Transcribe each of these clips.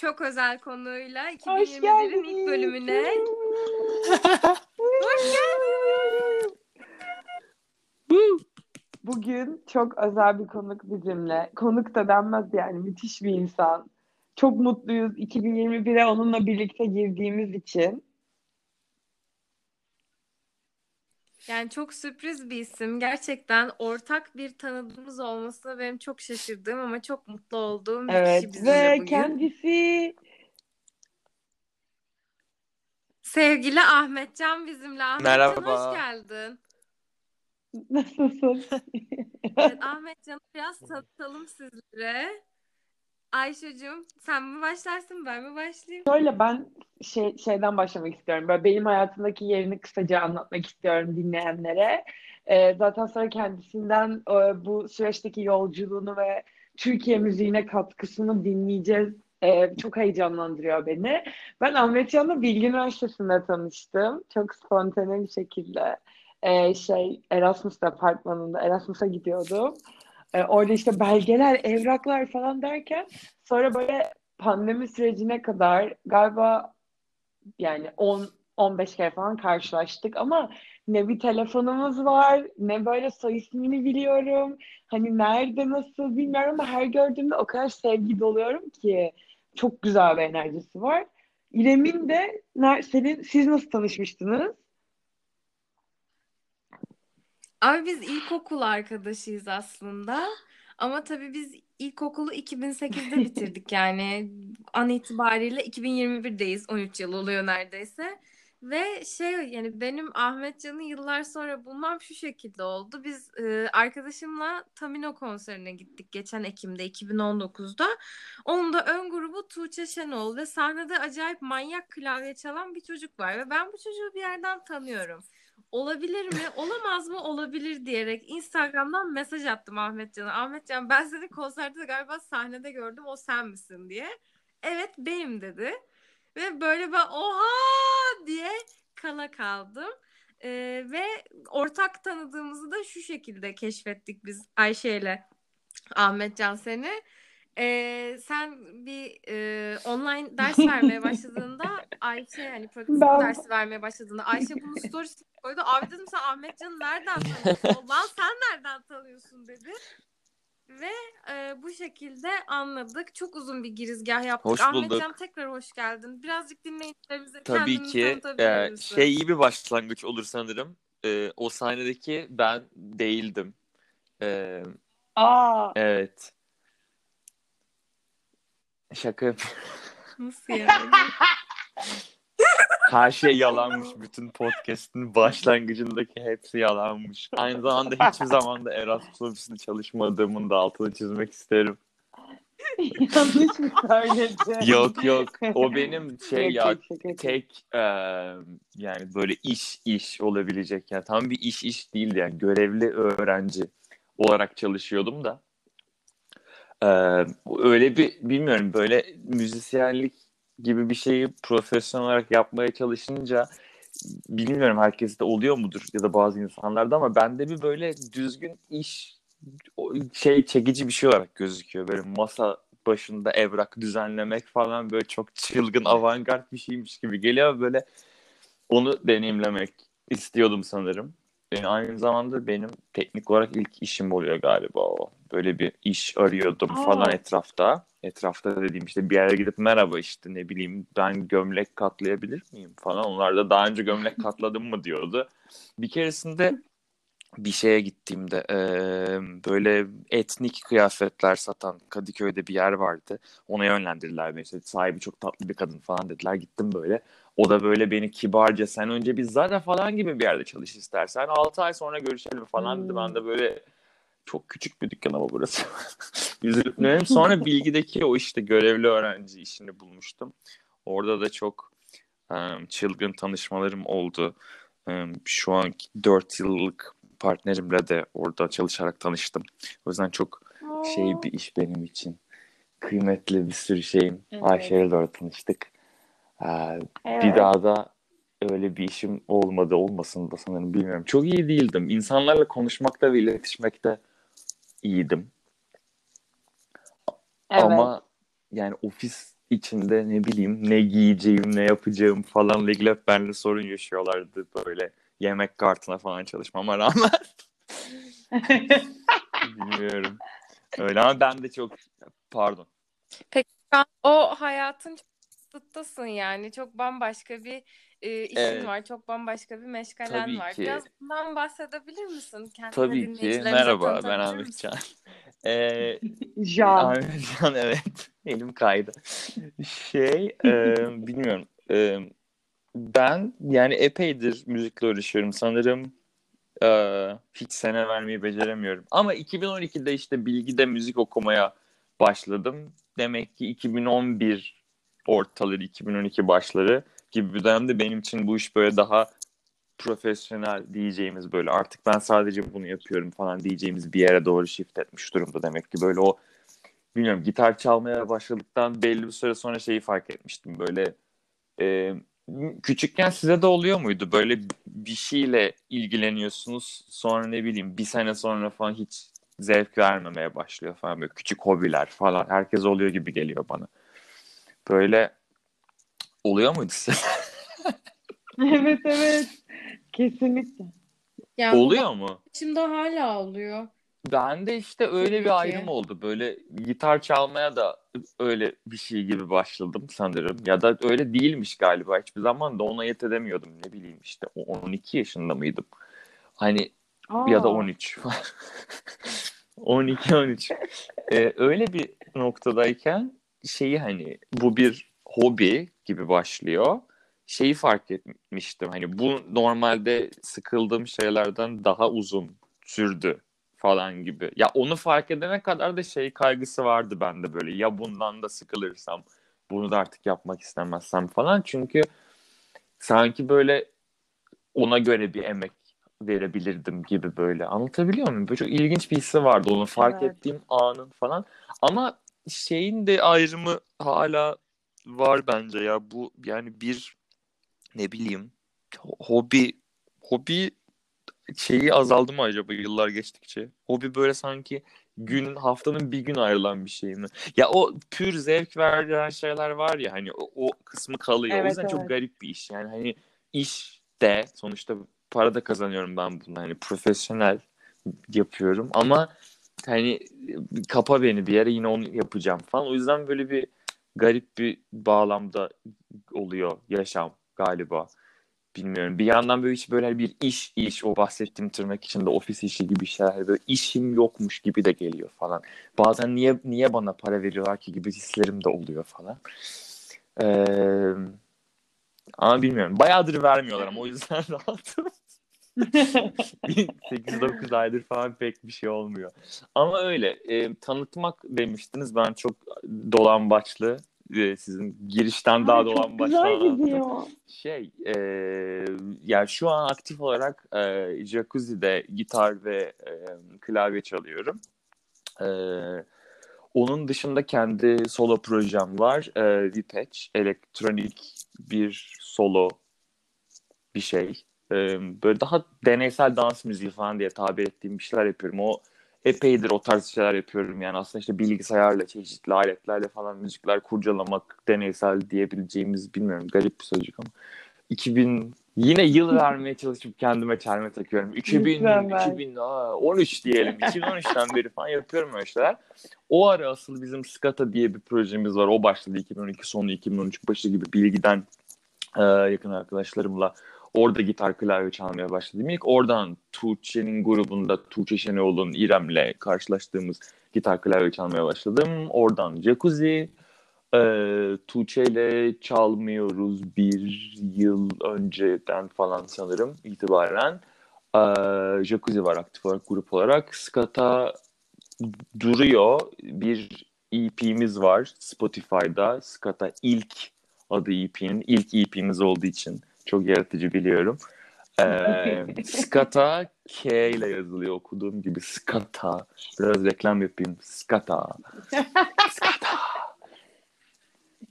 çok özel konuyla Hoş 2021'in ilk bölümüne. Hoş geldiniz. Bugün çok özel bir konuk bizimle. Konuk da denmez yani müthiş bir insan. Çok mutluyuz 2021'e onunla birlikte girdiğimiz için. Yani çok sürpriz bir isim. Gerçekten ortak bir tanıdığımız olması benim çok şaşırdığım ama çok mutlu olduğum bir Evet kişi bizimle ve bugün. kendisi Sevgili Ahmetcan bizimle. Ahmetcan Merhaba. hoş geldin. nasılsın? Evet, Ahmetcan'ı biraz tanıtalım sizlere. Ayşe'cim sen mi başlarsın ben mi başlayayım? Şöyle ben şey, şeyden başlamak istiyorum. Böyle benim hayatımdaki yerini kısaca anlatmak istiyorum dinleyenlere. Ee, zaten sonra kendisinden e, bu süreçteki yolculuğunu ve Türkiye müziğine katkısını dinleyeceğiz. Ee, çok heyecanlandırıyor beni. Ben Ahmet Can'la Bilgi Üniversitesi'nde tanıştım. Çok spontane bir şekilde. Ee, şey Erasmus departmanında Erasmus'a gidiyordum. Ee, orada işte belgeler, evraklar falan derken sonra böyle pandemi sürecine kadar galiba yani 10 15 kere falan karşılaştık ama ne bir telefonumuz var ne böyle soy ismini biliyorum. Hani nerede nasıl bilmiyorum ama her gördüğümde o kadar sevgi doluyorum ki çok güzel bir enerjisi var. İrem'in de senin siz nasıl tanışmıştınız? Abi biz ilkokul arkadaşıyız aslında. Ama tabii biz ilkokulu 2008'de bitirdik yani. An itibariyle 2021'deyiz. 13 yıl oluyor neredeyse. Ve şey yani benim Ahmetcan'ı yıllar sonra bulmam şu şekilde oldu. Biz e, arkadaşımla Tamino konserine gittik geçen Ekim'de 2019'da. Onun da ön grubu Tuğçe Şenol ve sahnede acayip manyak klavye çalan bir çocuk var. Ve ben bu çocuğu bir yerden tanıyorum. Olabilir mi? Olamaz mı? Olabilir diyerek Instagram'dan mesaj attım Ahmetcan'a. Ahmetcan ben seni konserde galiba sahnede gördüm. O sen misin diye. Evet benim dedi. Ve böyle ben oha diye kala kaldım. Ee, ve ortak tanıdığımızı da şu şekilde keşfettik biz Ayşe ile Ahmetcan seni. Ee, sen bir e, online ders vermeye başladığında Ayşe yani pratik Ben- dersi vermeye başladığında Ayşe bunu storiesine koydu. Abi dedim sen Ahmetcan'ı nereden tanıyorsun? Lan sen nereden tanıyorsun dedi. Ve e, bu şekilde anladık. Çok uzun bir girizgah yaptık. Hoş bulduk. Ahmetcan tekrar hoş geldin. Birazcık dinleyicilerimize Tabii kendini ki e, misin? şey iyi bir başlangıç olur sanırım. E, o sahnedeki ben değildim. E, Aa, evet. Şaka yapıyorum. Nasıl yani? Her şey yalanmış. Bütün podcast'ın başlangıcındaki hepsi yalanmış. Aynı zamanda hiçbir zaman da Erasmus ofisinde çalışmadığımın da altını çizmek isterim. yanlış mı söyledim? Yok yok. O benim şey ya tek e, yani böyle iş iş olabilecek yani tam bir iş iş değildi yani görevli öğrenci olarak çalışıyordum da E, öyle bir bilmiyorum böyle müzisyenlik gibi bir şeyi profesyonel olarak yapmaya çalışınca bilmiyorum herkeste oluyor mudur ya da bazı insanlarda ama bende bir böyle düzgün iş şey çekici bir şey olarak gözüküyor. Böyle masa başında evrak düzenlemek falan böyle çok çılgın avantgard bir şeymiş gibi geliyor. Böyle onu deneyimlemek istiyordum sanırım. E, aynı zamanda benim teknik olarak ilk işim oluyor galiba o. Böyle bir iş arıyordum Aa. falan etrafta. Etrafta dediğim işte bir yere gidip merhaba işte ne bileyim ben gömlek katlayabilir miyim falan. Onlar da daha önce gömlek katladım mı diyordu. Bir keresinde bir şeye gittiğimde e, böyle etnik kıyafetler satan Kadıköy'de bir yer vardı. Ona yönlendirdiler beni. İşte sahibi çok tatlı bir kadın falan dediler. Gittim böyle. O da böyle beni kibarca sen önce bir Zara falan gibi bir yerde çalış istersen. 6 ay sonra görüşelim falan dedi. Ben de böyle çok küçük bir dükkan ama burası. Üzülüp dönüyorum. Sonra bilgideki o işte görevli öğrenci işini bulmuştum. Orada da çok e, çılgın tanışmalarım oldu. E, şu anki 4 yıllık partnerimle de orada çalışarak tanıştım. O yüzden çok şey bir iş benim için. Kıymetli bir sürü şeyim. Evet. Ayşe'yle de orada tanıştık. Ee, Evet. bir daha da öyle bir işim olmadı olmasın da sanırım bilmiyorum. Çok iyi değildim. İnsanlarla konuşmakta ve iletişmekte iyiydim. Evet. Ama yani ofis içinde ne bileyim ne giyeceğim ne yapacağım falanla ilgili hep benimle sorun yaşıyorlardı böyle yemek kartına falan çalışmama rağmen. Bilmiyorum. Öyle ama ben de çok pardon. Peki o hayatın çok kısıttasın yani. Çok bambaşka bir e, işin Evet. var. Çok bambaşka bir meşgalen Tabii var. ki. Biraz bundan bahsedebilir misin? Kendini Tabii ki. Merhaba ben Ahmet? Can. Ee, Can. Ahmet Can evet. Elim kaydı. Şey e, bilmiyorum. E, ben yani epeydir müzikle uğraşıyorum. Sanırım e, hiç sene vermeyi beceremiyorum. Ama 2012'de işte bilgide müzik okumaya başladım. Demek ki 2011 ortaları, 2012 başları gibi bir dönemde benim için bu iş böyle daha profesyonel diyeceğimiz böyle artık ben sadece bunu yapıyorum falan diyeceğimiz bir yere doğru shift etmiş durumda demek ki. Böyle o bilmiyorum gitar çalmaya başladıktan belli bir süre sonra şeyi fark etmiştim. Böyle e, küçükken size de oluyor muydu? Böyle bir şeyle ilgileniyorsunuz sonra ne bileyim bir sene sonra falan hiç zevk vermemeye başlıyor falan böyle küçük hobiler falan. Herkes oluyor gibi geliyor bana. Böyle oluyor muydu size? evet evet. Kesinlikle. Yani oluyor mu? Şimdi hala oluyor. Ben de işte öyle Tabii ki. bir ayrım oldu. Böyle gitar çalmaya da öyle bir şey gibi başladım sanırım. Ya da öyle değilmiş galiba. Hiçbir zaman da ona yet edemiyordum. Ne bileyim işte o 12 yaşında mıydım? Hani Aa. ya da 13. 12-13. Ee, öyle bir noktadayken şeyi hani bu bir hobi gibi başlıyor. Şeyi fark etmiştim. Hani bu normalde sıkıldığım şeylerden daha uzun sürdü falan gibi. Ya onu fark edene kadar da şey kaygısı vardı bende böyle. Ya bundan da sıkılırsam, bunu da artık yapmak istemezsem falan. Çünkü sanki böyle ona göre bir emek verebilirdim gibi böyle. Anlatabiliyor muyum? Böyle çok ilginç bir hissi vardı onu fark Evet. ettiğim anın falan. Ama şeyin de ayrımı hala var bence ya. Bu yani bir ne bileyim ho- hobi hobi şeyi azaldı mı acaba yıllar geçtikçe? Hobi böyle sanki günün haftanın bir gün ayrılan bir şey mi? Ya o pür zevk veren şeyler var ya hani o, o kısmı kalıyor. o Evet, yüzden çok evet. garip bir iş. Yani hani iş de sonuçta para da kazanıyorum ben bundan. Hani profesyonel yapıyorum ama hani kapa beni bir yere yine onu yapacağım falan. O yüzden böyle bir garip bir bağlamda oluyor yaşam galiba. Bilmiyorum. Bir yandan böyle hiç böyle bir iş iş o bahsettiğim tırnak içinde ofis işi gibi şeyler böyle işim yokmuş gibi de geliyor falan. Bazen niye niye bana para veriyorlar ki gibi hislerim de oluyor falan. Ee, ama bilmiyorum. Bayağıdır vermiyorlar ama o yüzden rahatım. 8-9 aydır falan pek bir şey olmuyor. Ama öyle. E, tanıtmak demiştiniz. Ben çok dolambaçlı. E, sizin girişten daha anlattım. gidiyor. Şey, e, yani şu an aktif olarak e, Jacuzzi'de gitar ve e, klavye çalıyorum. E, onun dışında kendi solo projem var. E, Vipatch, elektronik bir solo bir şey. E, böyle daha deneysel dans müziği falan diye tabir ettiğim bir şeyler yapıyorum. O epeydir o tarz şeyler yapıyorum. Yani aslında işte bilgisayarla, çeşitli aletlerle falan müzikler kurcalamak, deneysel diyebileceğimiz bilmiyorum garip bir sözcük ama 2000 yine yıl vermeye çalışıp kendime çelme takıyorum. 2000 Mükemmel. 2013 diyelim. 2013'ten beri falan yapıyorum öyle şeyler. O ara asıl bizim Skata diye bir projemiz var. O başladı 2012 sonu 2013 başı gibi bilgiden yakın arkadaşlarımla orada gitar klavye çalmaya başladım. İlk oradan Tuğçe'nin grubunda Tuğçe Şenoğlu'nun İrem'le karşılaştığımız gitar klavye çalmaya başladım. Oradan Jacuzzi, e, Tuğçe ile çalmıyoruz bir yıl önceden falan sanırım itibaren. E, Jacuzzi var aktif olarak grup olarak. Skata duruyor. Bir EP'miz var Spotify'da. Skata ilk adı EP'nin. ilk EP'miz olduğu için çok yaratıcı biliyorum. Ee, skata K ile yazılıyor okuduğum gibi Skata. Biraz reklam yapayım. Skata. Skata.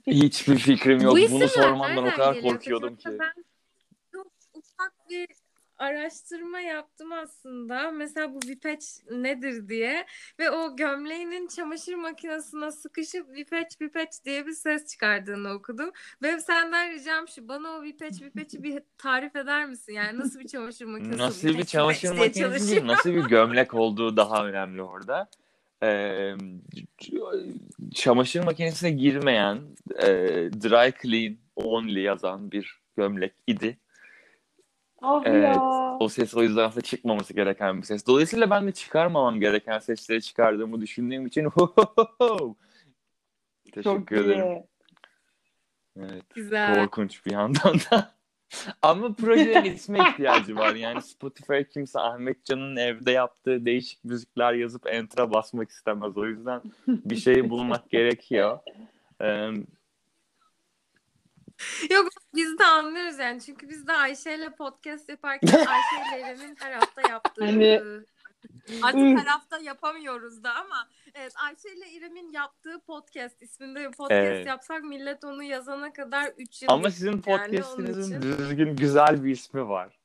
Hiçbir fikrim yok. Bu Bunu sormandan o kadar korkuyordum ki. Ben çok ufak bir araştırma yaptım aslında. Mesela bu vipeç nedir diye ve o gömleğinin çamaşır makinesine sıkışıp vipeç vipeç diye bir ses çıkardığını okudum. Ve senden ricam şu bana o vipeç vipeçi bir tarif eder misin? Yani nasıl bir çamaşır makinesi Nasıl bir vipeç çamaşır vipeç diye makinesi değil, nasıl bir gömlek olduğu daha önemli orada. Ee, çamaşır makinesine girmeyen, e, dry clean only yazan bir gömlek idi. Ah Evet. ya. O ses o yüzden aslında çıkmaması gereken bir ses. Dolayısıyla ben de çıkarmamam gereken sesleri çıkardığımı düşündüğüm için Teşekkür Çok ederim. iyi. Evet. Güzel. Korkunç bir yandan da. Ama projenin isme ihtiyacı var. Yani Spotify kimse Ahmet Can'ın evde yaptığı değişik müzikler yazıp enter'a basmak istemez. O yüzden bir şey bulmak gerekiyor. Ee, Yok biz de anlıyoruz yani. Çünkü biz de Ayşe ile podcast yaparken Ayşe ile İrem'in her hafta yaptığı Hani- Artık her hafta yapamıyoruz da ama evet Ayşe ile İrem'in yaptığı podcast isminde bir podcast Evet. yapsak millet onu yazana kadar 3 yıl ama sizin yani podcast'inizin için. düzgün güzel bir ismi var.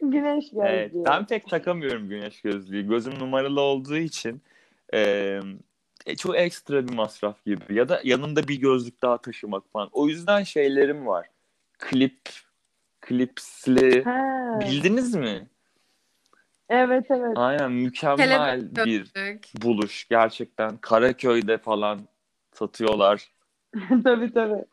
Güneş gözlüğü. Evet, ben pek takamıyorum güneş gözlüğü. Gözüm numaralı olduğu için e, çok ekstra bir masraf gibi. Ya da yanında bir gözlük daha taşımak falan. O yüzden şeylerim var. Klip, klipsli. Ha. Bildiniz mi? Evet evet. Aynen mükemmel Kelebek bir buluş gerçekten. Karaköy'de falan satıyorlar. tabii tabii.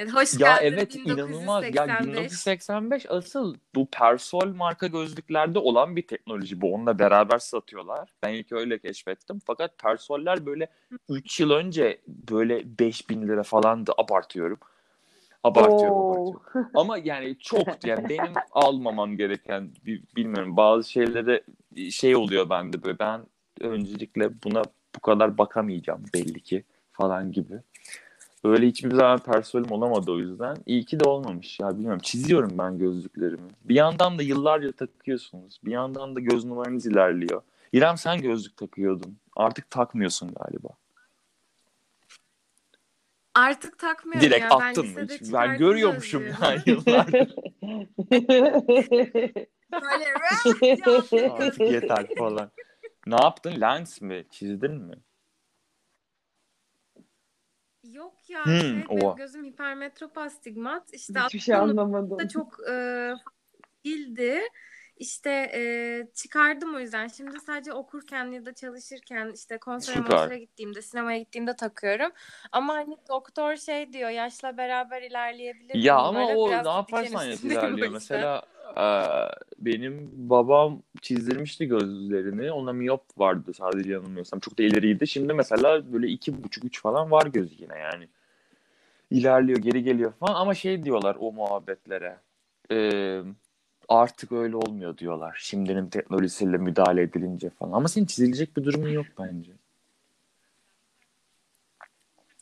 Evet, hoş Ya geldin evet inanılmaz. Ya 1985. 1985 asıl bu Persol marka gözlüklerde olan bir teknoloji bu. Onunla beraber satıyorlar. Ben ilk öyle keşfettim. Fakat Persol'ler böyle 3 yıl önce böyle 5000 lira falan da abartıyorum. Abartıyorum, Oo. abartıyorum. Ama yani çok yani benim almamam gereken bilmiyorum bazı şeylere şey oluyor bende böyle ben öncelikle buna bu kadar bakamayacağım belli ki falan gibi. Öyle hiçbir zaman personelim olamadı o yüzden. İyi ki de olmamış ya bilmiyorum. Çiziyorum ben gözlüklerimi. Bir yandan da yıllarca takıyorsunuz. Bir yandan da göz numaranız ilerliyor. İrem sen gözlük takıyordun. Artık takmıyorsun galiba. Artık takmıyorum Direkt ya. Ben attın mı? Ben görüyormuşum gözlüğü. ya yıllardır. Böyle Artık yeter falan. Ne yaptın? Lens mi? Çizdin mi? Yok ya Hmm, benim gözüm hipermetrop astigmat. İşte Hiçbir şey anlamadım. da çok e, değildi. İşte e, çıkardım o yüzden. Şimdi sadece okurken ya da çalışırken işte konsere gittiğimde, sinemaya gittiğimde takıyorum. Ama hani doktor şey diyor, yaşla beraber ilerleyebilir Ya ama o Biraz ne yaparsan yap ilerliyor. Mesela e, benim babam çizdirmişti gözlerini. Ona miyop vardı sadece yanılmıyorsam. Çok da ileriydi. Şimdi mesela böyle iki buçuk üç falan var gözü yine yani. İlerliyor geri geliyor falan ama şey diyorlar o muhabbetlere. E, artık öyle olmuyor diyorlar. Şimdinin teknolojisiyle müdahale edilince falan. Ama senin çizilecek bir durumun yok bence.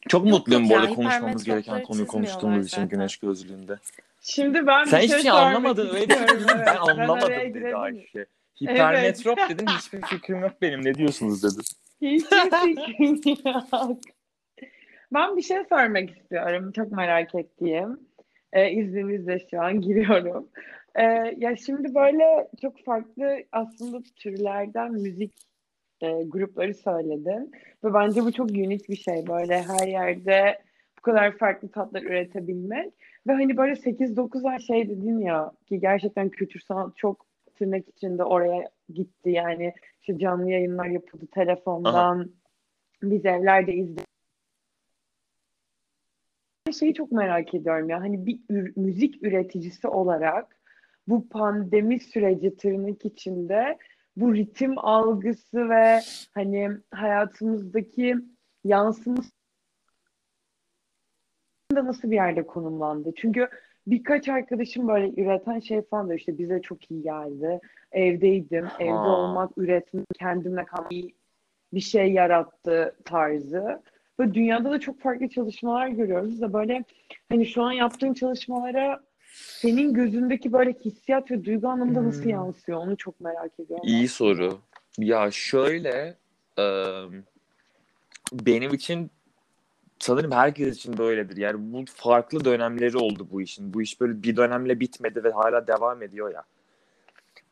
Çok Yok, mutluyum yok bu ya, arada konuşmamız gereken konuyu konuştuğumuz için güneş gözlüğünde. Şimdi ben Sen bir hiçbir şey şey sormak anlamadın öyle. Evet, Ben anlamadım dedi? Ayşe. Hipermetrop dedin hiçbir fikrim yok benim ne diyorsunuz dedi. Hiçbir fikrim yok. Ben bir şey sormak istiyorum. Çok merak ettiğim. Ee, izninizle şu an giriyorum. Ee, ya şimdi böyle çok farklı aslında türlerden müzik e, grupları söyledin. Ve bence bu çok unik bir şey. Böyle her yerde bu kadar farklı tatlar üretebilmek. Ve hani böyle 8-9 ay şey dedin ya ki gerçekten kültür sanat çok tırnak içinde oraya gitti. Yani işte canlı yayınlar yapıldı telefondan. Biz evlerde izledik. Şeyi çok merak ediyorum ya hani bir ür- müzik üreticisi olarak bu pandemi süreci tırnak içinde bu ritim algısı ve hani hayatımızdaki yansıması da nasıl bir yerde konumlandı? Çünkü birkaç arkadaşım böyle üreten şey falan da işte bize çok iyi geldi. Evdeydim, evde Ha. olmak, üretmek, kendimle kalmak bir şey yarattı tarzı. Böyle dünyada da çok farklı çalışmalar görüyoruz da böyle hani şu an yaptığın çalışmalara senin gözündeki böyle hissiyat ve duygu anlamında nasıl Hmm. yansıyor? Onu çok merak ediyorum. İyi soru. Ya şöyle benim için sanırım herkes için böyledir. Yani bu farklı dönemleri oldu bu işin. Bu iş böyle bir dönemle bitmedi ve hala devam ediyor ya.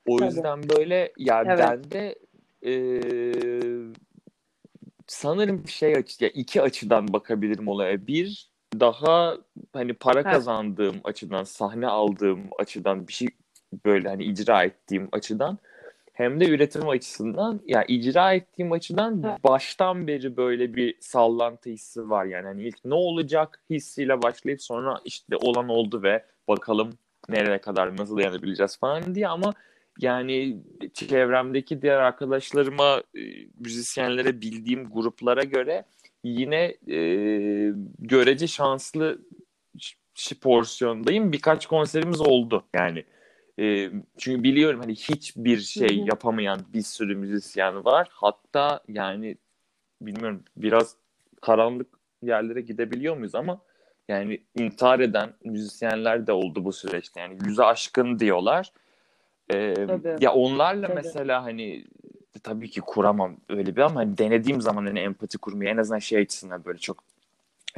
O Tabii. yüzden böyle ya Evet. ben de e, sanırım şey açı, ya iki açıdan bakabilirim olaya. Bir daha hani para Evet. kazandığım açıdan, sahne aldığım açıdan bir şey böyle hani icra ettiğim açıdan hem de üretim açısından ya icra ettiğim açıdan Evet. baştan beri böyle bir sallantı hissi var yani hani ilk ne olacak hissiyle başlayıp sonra işte olan oldu ve bakalım nereye kadar nasıl dayanabileceğiz falan diye ama yani çevremdeki diğer arkadaşlarıma, e, müzisyenlere, bildiğim gruplara göre yine e, görece şanslı porsiyondayım. Birkaç konserimiz oldu yani. E, çünkü biliyorum hani hiçbir şey yapamayan bir sürü müzisyen var. Hatta yani bilmiyorum biraz karanlık yerlere gidebiliyor muyuz ama yani intihar eden müzisyenler de oldu bu süreçte. Yani yüze aşkın diyorlar. Ee, Tabii. ya onlarla Tabii. mesela hani tabii ki kuramam öyle bir ama hani denediğim zaman hani empati kurmayı en azından şey açısından böyle çok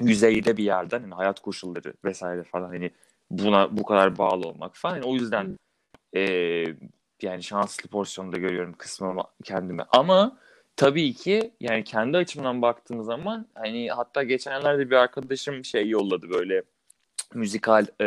yüzeyde bir yerden hani hayat koşulları vesaire falan hani buna bu kadar bağlı olmak falan. Yani o yüzden e, yani şanslı pozisyonda görüyorum kısmımı kendimi. Ama tabii ki yani kendi açımdan baktığım zaman hani hatta geçenlerde bir arkadaşım şey yolladı böyle müzikal e,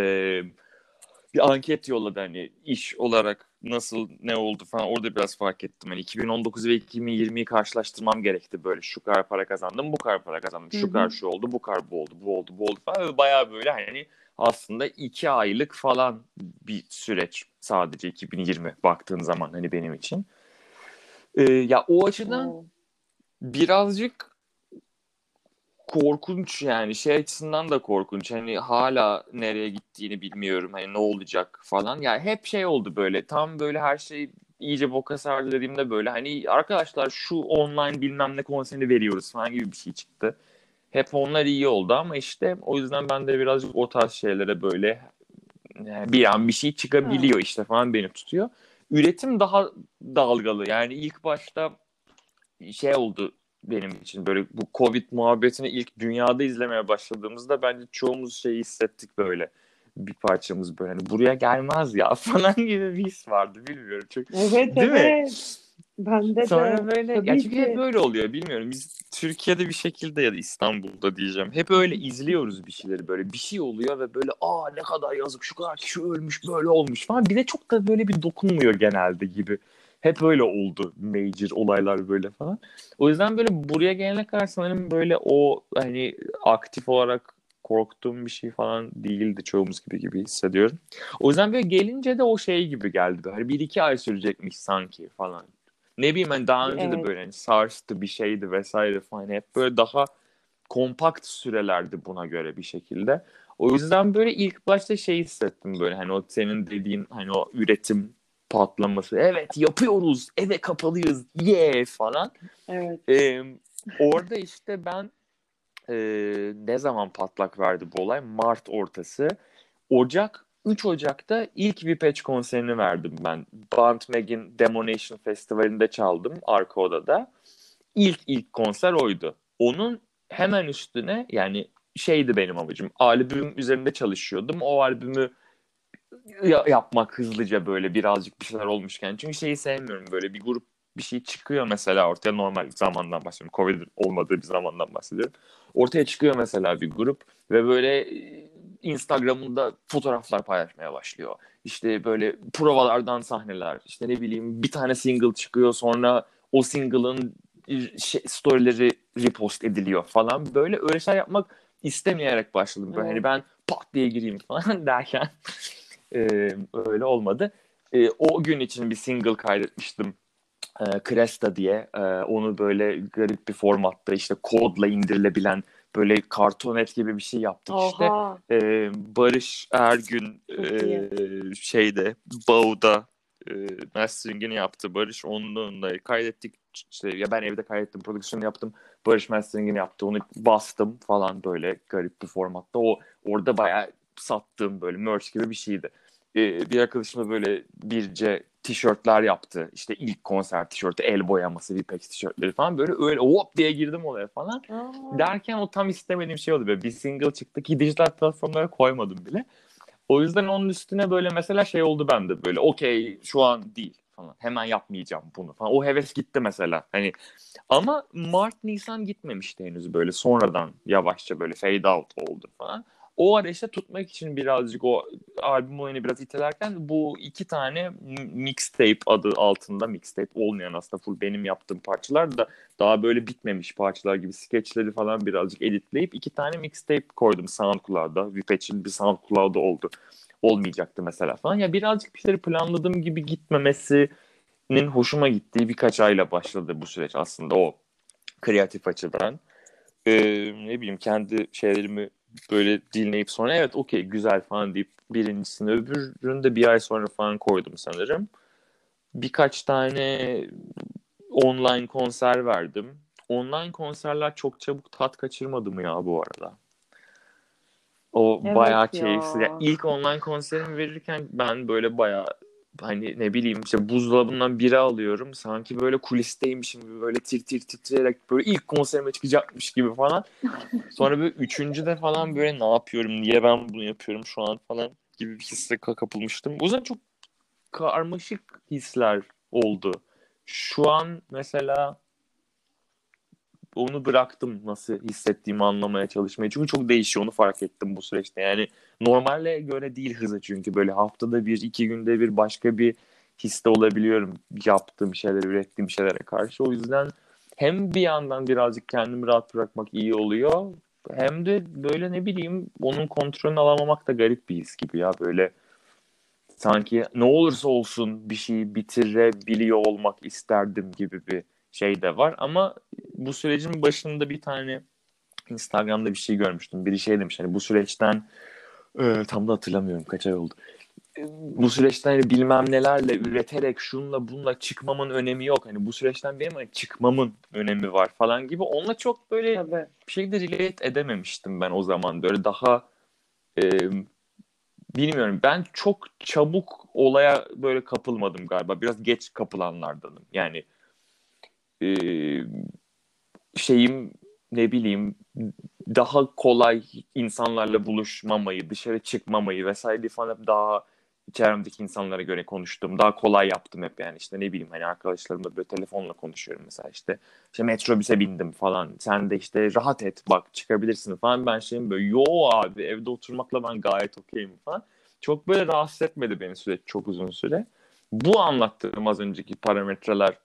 bir anket yolladı hani iş olarak nasıl ne oldu falan orada biraz fark ettim. Hani 2019 ve 2020'yi karşılaştırmam gerekti böyle. Şu kadar para kazandım bu kadar para kazandım. Şu kadar şu oldu bu kadar bu oldu bu oldu bu oldu falan. Ve bayağı böyle hani aslında iki aylık falan bir süreç sadece 2020 baktığın zaman hani benim için. Ee, ya o açıdan birazcık korkunç yani şey açısından da korkunç. Hani hala nereye gittiğini bilmiyorum. Hani ne olacak falan. Ya hep şey oldu böyle. Tam böyle her şey iyice boka sardı dediğimde böyle hani arkadaşlar şu online bilmem ne konserini veriyoruz falan gibi bir şey çıktı. Hep onlar iyi oldu ama işte o yüzden ben de birazcık o tarz şeylere böyle yani bir an bir şey çıkabiliyor işte falan beni tutuyor. Üretim daha dalgalı. Yani ilk başta şey oldu benim için böyle bu Covid muhabbetini ilk dünyada izlemeye başladığımızda bence çoğumuz şeyi hissettik böyle bir parçamız böyle hani buraya gelmez ya falan gibi bir his vardı bilmiyorum çok. Evet Değil mi? evet. Bende Sonra de. böyle Tabii ya çünkü ki. hep böyle oluyor bilmiyorum biz Türkiye'de bir şekilde ya da İstanbul'da diyeceğim hep öyle izliyoruz bir şeyleri böyle bir şey oluyor ve böyle aa ne kadar yazık şu kadar kişi ölmüş böyle olmuş falan bir de çok da böyle bir dokunmuyor genelde gibi. Hep öyle oldu major olaylar böyle falan. O yüzden böyle buraya gelene kadar sanırım böyle o hani aktif olarak korktuğum bir şey falan değildi çoğumuz gibi gibi hissediyorum. O yüzden böyle gelince de o şey gibi geldi. Hani bir iki ay sürecekmiş sanki falan. Ne bileyim hani daha önce de Evet. böyle hani SARS'tı bir şeydi vesaire falan. Hep böyle daha kompakt sürelerdi buna göre bir şekilde. O yüzden böyle ilk başta şey hissettim böyle hani o senin dediğin hani o üretim patlaması. Evet yapıyoruz. Eve kapalıyız. Yeah falan. Evet. Ee, orada işte ben e, ne zaman patlak verdi bu olay? Mart ortası. Ocak 3 Ocak'ta ilk Vipatch konserini verdim ben. Band Meg'in Demonation Festivali'nde çaldım arka odada. İlk ilk konser oydu. Onun hemen üstüne yani şeydi benim amacım. Albüm üzerinde çalışıyordum. O albümü ya- yapmak hızlıca böyle birazcık bir şeyler olmuşken. Çünkü şeyi sevmiyorum böyle bir grup bir şey çıkıyor mesela ortaya normal zamandan bahsediyorum. Covid olmadığı bir zamandan bahsediyorum. Ortaya çıkıyor mesela bir grup ve böyle e, Instagram'ında fotoğraflar paylaşmaya başlıyor. İşte böyle provalardan sahneler, işte ne bileyim bir tane single çıkıyor sonra o single'ın şey, storyleri repost ediliyor falan. Böyle öyle şeyler yapmak istemeyerek başladım. Böyle hani ben pat diye gireyim falan derken e, öyle olmadı. E, o gün için bir single kaydetmiştim. E, Cresta diye. E, onu böyle garip bir formatta işte kodla indirilebilen böyle kartonet gibi bir şey yaptık işte. Oha. E, Barış Ergün e, şeyde Bau'da e, masteringini yaptı. Barış onun da kaydettik. İşte, ya ben evde kaydettim, prodüksiyonu yaptım. Barış masteringini yaptı. Onu bastım falan böyle garip bir formatta. O orada bayağı sattığım böyle merch gibi bir şeydi. E, bir arkadaşımla böyle Birce tişörtler yaptı. İşte ilk konser tişörtü, el boyaması, Vipex tişörtleri falan. Böyle öyle hop diye girdim olaya falan. Aa. Derken o tam istemediğim şey oldu. Böyle bir single çıktı ki dijital platformlara koymadım bile. O yüzden onun üstüne böyle mesela şey oldu bende böyle okey şu an değil falan. Hemen yapmayacağım bunu falan. O heves gitti mesela. Hani ama Mart Nisan gitmemişti henüz böyle. Sonradan yavaşça böyle fade out oldu falan. O ara işte tutmak için birazcık o albüm olayını biraz itelerken bu iki tane mixtape adı altında mixtape olmayan aslında full benim yaptığım parçalar da daha böyle bitmemiş parçalar gibi skeçleri falan birazcık editleyip iki tane mixtape koydum SoundCloud'da. Vipetch'in bir SoundCloud'da oldu. Olmayacaktı mesela falan. Ya birazcık bir şeyleri planladığım gibi gitmemesinin hoşuma gittiği birkaç ayla başladı bu süreç aslında o kreatif açıdan. Ee, ne bileyim kendi şeylerimi böyle dinleyip sonra evet okey güzel falan deyip birincisini öbürünü de bir ay sonra falan koydum sanırım. Birkaç tane online konser verdim. Online konserler çok çabuk tat kaçırmadı mı ya bu arada? O Evet bayağı ya. keyifli. Ya ilk online konserimi verirken ben böyle bayağı hani ne bileyim işte buzdolabından biri alıyorum. Sanki böyle kulisteymişim gibi böyle tir tir titreyerek böyle ilk konserime çıkacakmış gibi falan. Sonra böyle üçüncüde falan böyle ne yapıyorum, niye ben bunu yapıyorum şu an falan gibi bir hisse ka- kapılmıştım. O yüzden çok karmaşık hisler oldu. Şu an mesela onu bıraktım nasıl hissettiğimi anlamaya çalışmayı. Çünkü çok değişiyor onu fark ettim bu süreçte. Yani normale göre değil hızı çünkü böyle haftada bir iki günde bir başka bir histe olabiliyorum yaptığım şeyler, ürettiğim şeylere karşı. O yüzden hem bir yandan birazcık kendimi rahat bırakmak iyi oluyor hem de böyle ne bileyim onun kontrolünü alamamak da garip bir his gibi ya böyle sanki ne olursa olsun bir şeyi bitirebiliyor olmak isterdim gibi bir şey de var ama bu sürecin başında bir tane Instagram'da bir şey görmüştüm. Biri şey demiş hani bu süreçten e, tam da hatırlamıyorum kaç ay oldu. E, Bu süreçten hani bilmem nelerle üreterek şunla bununla çıkmamın önemi yok. Hani bu süreçten benim hani çıkmamın önemi var falan gibi. Onunla çok böyle Tabii. bir şekilde relate edememiştim ben o zaman. Böyle daha e, bilmiyorum. Ben çok çabuk olaya böyle kapılmadım galiba. Biraz geç kapılanlardanım. Yani e, şeyim ne bileyim daha kolay insanlarla buluşmamayı, dışarı çıkmamayı vesaire falan hep daha çevremdeki insanlara göre konuştum. Daha kolay yaptım hep yani işte ne bileyim hani arkadaşlarımla böyle telefonla konuşuyorum mesela işte işte metrobüse bindim falan. Sen de işte rahat et bak çıkabilirsin falan. Ben şeyim böyle yo abi evde oturmakla ben gayet okeyim falan. Çok böyle rahatsız etmedi beni süreç çok uzun süre. Bu anlattığım az önceki parametreler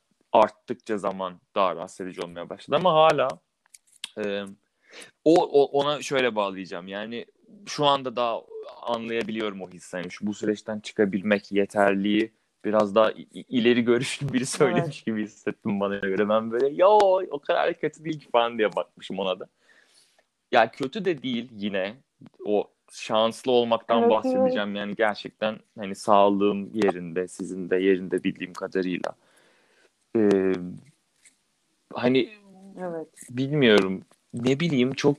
arttıkça zaman daha rahatsız edici olmaya başladı ama hala e, o, o ona şöyle bağlayacağım. Yani şu anda daha anlayabiliyorum o hissi. Yani şu bu süreçten çıkabilmek yeterliği biraz daha ileri görüşlü biri söylemiş gibi hissettim bana göre. Ben böyle yo o kadar kötü değil ki falan diye bakmışım ona da. Ya kötü de değil yine. O şanslı olmaktan Evet, bahsedeceğim. Yani gerçekten hani sağlığım yerinde, sizin de yerinde bildiğim kadarıyla. Ee, hani Evet. bilmiyorum ne bileyim çok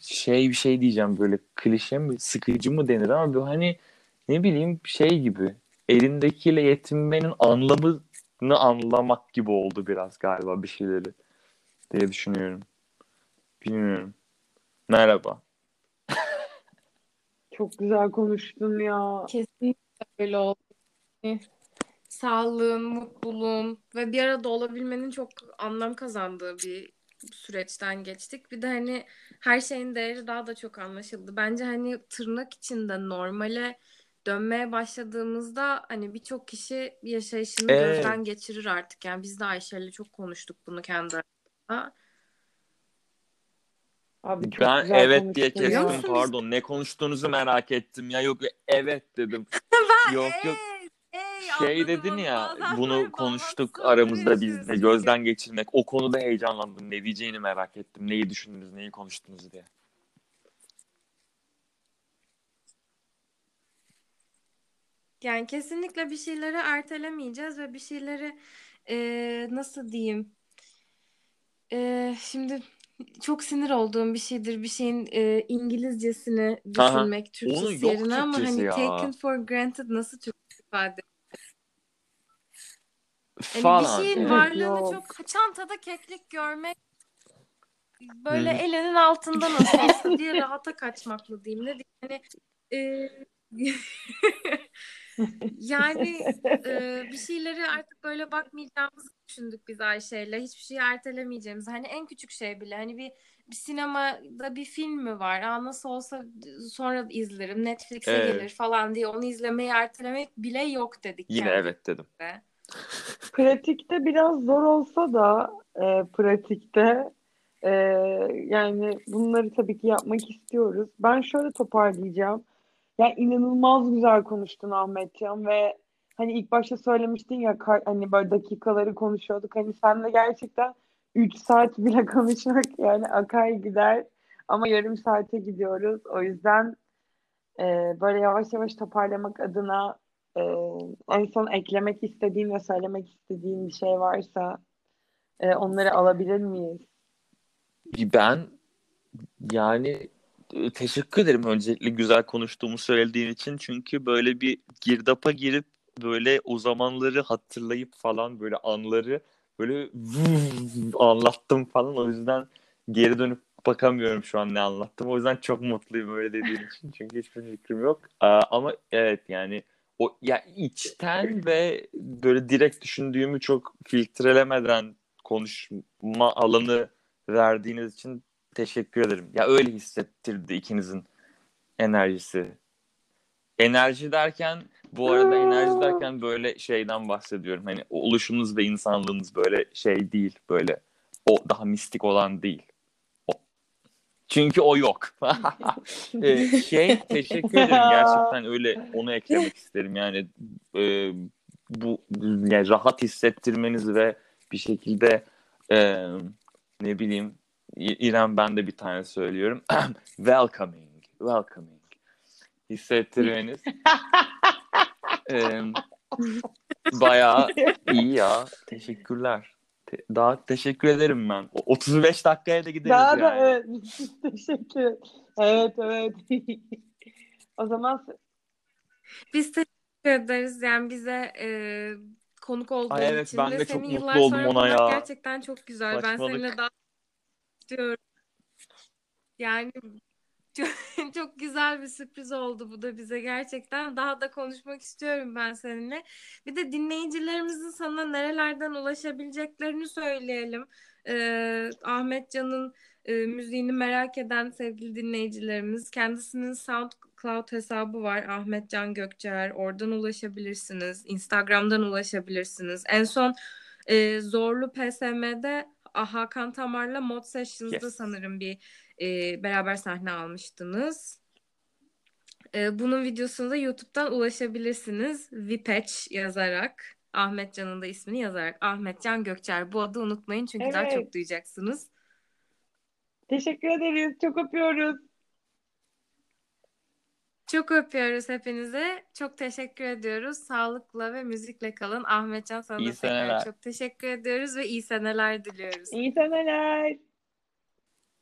şey bir şey diyeceğim böyle klişe mi sıkıcı mı denir ama böyle hani ne bileyim şey gibi elindekiyle yetinmenin anlamını anlamak gibi oldu biraz galiba bir şeyleri diye düşünüyorum. Bilmiyorum. Merhaba. Çok güzel konuştun ya. Kesinlikle öyle oldu. Yani Sağlığın, mutluluğun ve bir arada olabilmenin çok anlam kazandığı bir süreçten geçtik. Bir de hani her şeyin değeri daha da çok anlaşıldı. Bence hani tırnak içinde normale dönmeye başladığımızda hani birçok kişi yaşayışını Evet. gözden geçirir artık. Yani biz de Ayşe'yle çok konuştuk bunu kendi aramızda. Abi çok Ben güzel evet diye kestim pardon. Ne konuştuğunuzu merak ettim ya. Yok evet dedim. Yok yok. Şey dedin ya bunu konuştuk aramızda biz de gözden geçirmek. O konuda heyecanlandım. Ne diyeceğini merak ettim. Neyi düşündünüz, neyi konuştunuz diye. Yani kesinlikle bir şeyleri ertelemeyeceğiz ve bir şeyleri eee, nasıl diyeyim? Eee, şimdi çok sinir olduğum bir şeydir bir şeyin eee, İngilizcesini Aha. düşünmek Onun Türkçesi yerine ama hani ya. taken for granted nasıl Türkçe ifade? Falan. bir şeyin Evet, varlığını yok. çok çantada keklik görmek böyle Hı. elinin altında nasıl olsa diye rahata kaçmakla diyeyim. Ne diyeyim? Hani e, yani e, bir şeyleri artık böyle bakmayacağımızı düşündük biz Ayşe'yle. Hiçbir şeyi ertelemeyeceğimizi. Hani en küçük şey bile hani bir bir sinemada bir film mi var? Aa, nasıl olsa sonra izlerim. Netflix'e Evet. gelir falan diye onu izlemeyi ertelemek bile yok dedik Yine kendimize. evet dedim. Pratikte biraz zor olsa da e, pratikte e, yani bunları tabii ki yapmak istiyoruz. Ben şöyle toparlayacağım. Yani inanılmaz güzel konuştun Ahmetcan ve hani ilk başta söylemiştin ya hani böyle dakikaları konuşuyorduk. Hani sen de gerçekten 3 saat bile konuşmak yani akar gider ama yarım saate gidiyoruz. O yüzden e, böyle yavaş yavaş toparlamak adına e, en son eklemek istediğin ve söylemek istediğin bir şey varsa e, onları alabilir miyiz? Ben yani e, teşekkür ederim öncelikle güzel konuştuğumu söylediğin için. Çünkü böyle bir girdapa girip böyle o zamanları hatırlayıp falan böyle anları böyle anlattım falan. O yüzden geri dönüp bakamıyorum şu an ne anlattım. O yüzden çok mutluyum öyle dediğin için. Çünkü hiçbir fikrim yok. Ama evet yani o ya içten ve böyle direkt düşündüğümü çok filtrelemeden konuşma alanı verdiğiniz için teşekkür ederim. Ya öyle hissettirdi ikinizin enerjisi. Enerji derken bu arada enerji derken böyle şeyden bahsediyorum. Hani oluşunuz ve insanlığınız böyle şey değil. Böyle o daha mistik olan değil. Çünkü o yok. Ee, şey teşekkür ederim gerçekten öyle onu eklemek isterim. Yani e, bu yani rahat hissettirmeniz ve bir şekilde e, ne bileyim İrem ben de bir tane söylüyorum. welcoming, welcoming hissettirmeniz e, bayağı iyi ya. Teşekkürler. Daha teşekkür ederim ben. O- 35 dakikaya da gideriz Daha da yani. evet teşekkür. Evet evet. O zaman Biz teşekkür ederiz. Yani bize e, konuk olduğun Ay evet, için ben ve de çok seni mutlu yıllar oldum sonra ona ya. gerçekten çok güzel. Ben Saçmalık. seninle daha istiyorum. Yani çok, çok güzel bir sürpriz oldu bu da bize gerçekten. Daha da konuşmak istiyorum ben seninle. Bir de dinleyicilerimizin sana nerelerden ulaşabileceklerini söyleyelim. Ee, Ahmet Can'ın e, müziğini merak eden sevgili dinleyicilerimiz kendisinin SoundCloud hesabı var Ahmet Can Gökçer oradan ulaşabilirsiniz Instagram'dan ulaşabilirsiniz en son e, Zorlu PSM'de Hakan Tamar'la Mod Sessions'da Yes. sanırım bir e, beraber sahne almıştınız. E, bunun videosunu da YouTube'dan ulaşabilirsiniz. Vipatch yazarak. Ahmet Can'ın da ismini yazarak. Ahmet Can Gökçer. Bu adı unutmayın çünkü daha Evet. çok duyacaksınız. teşekkür ederiz. Çok öpüyoruz. Çok öpüyoruz hepinize. Çok teşekkür ediyoruz. Sağlıkla ve müzikle kalın. Ahmetcan sana İyi da tekrar seneler. çok teşekkür ediyoruz ve iyi seneler diliyoruz. İyi seneler.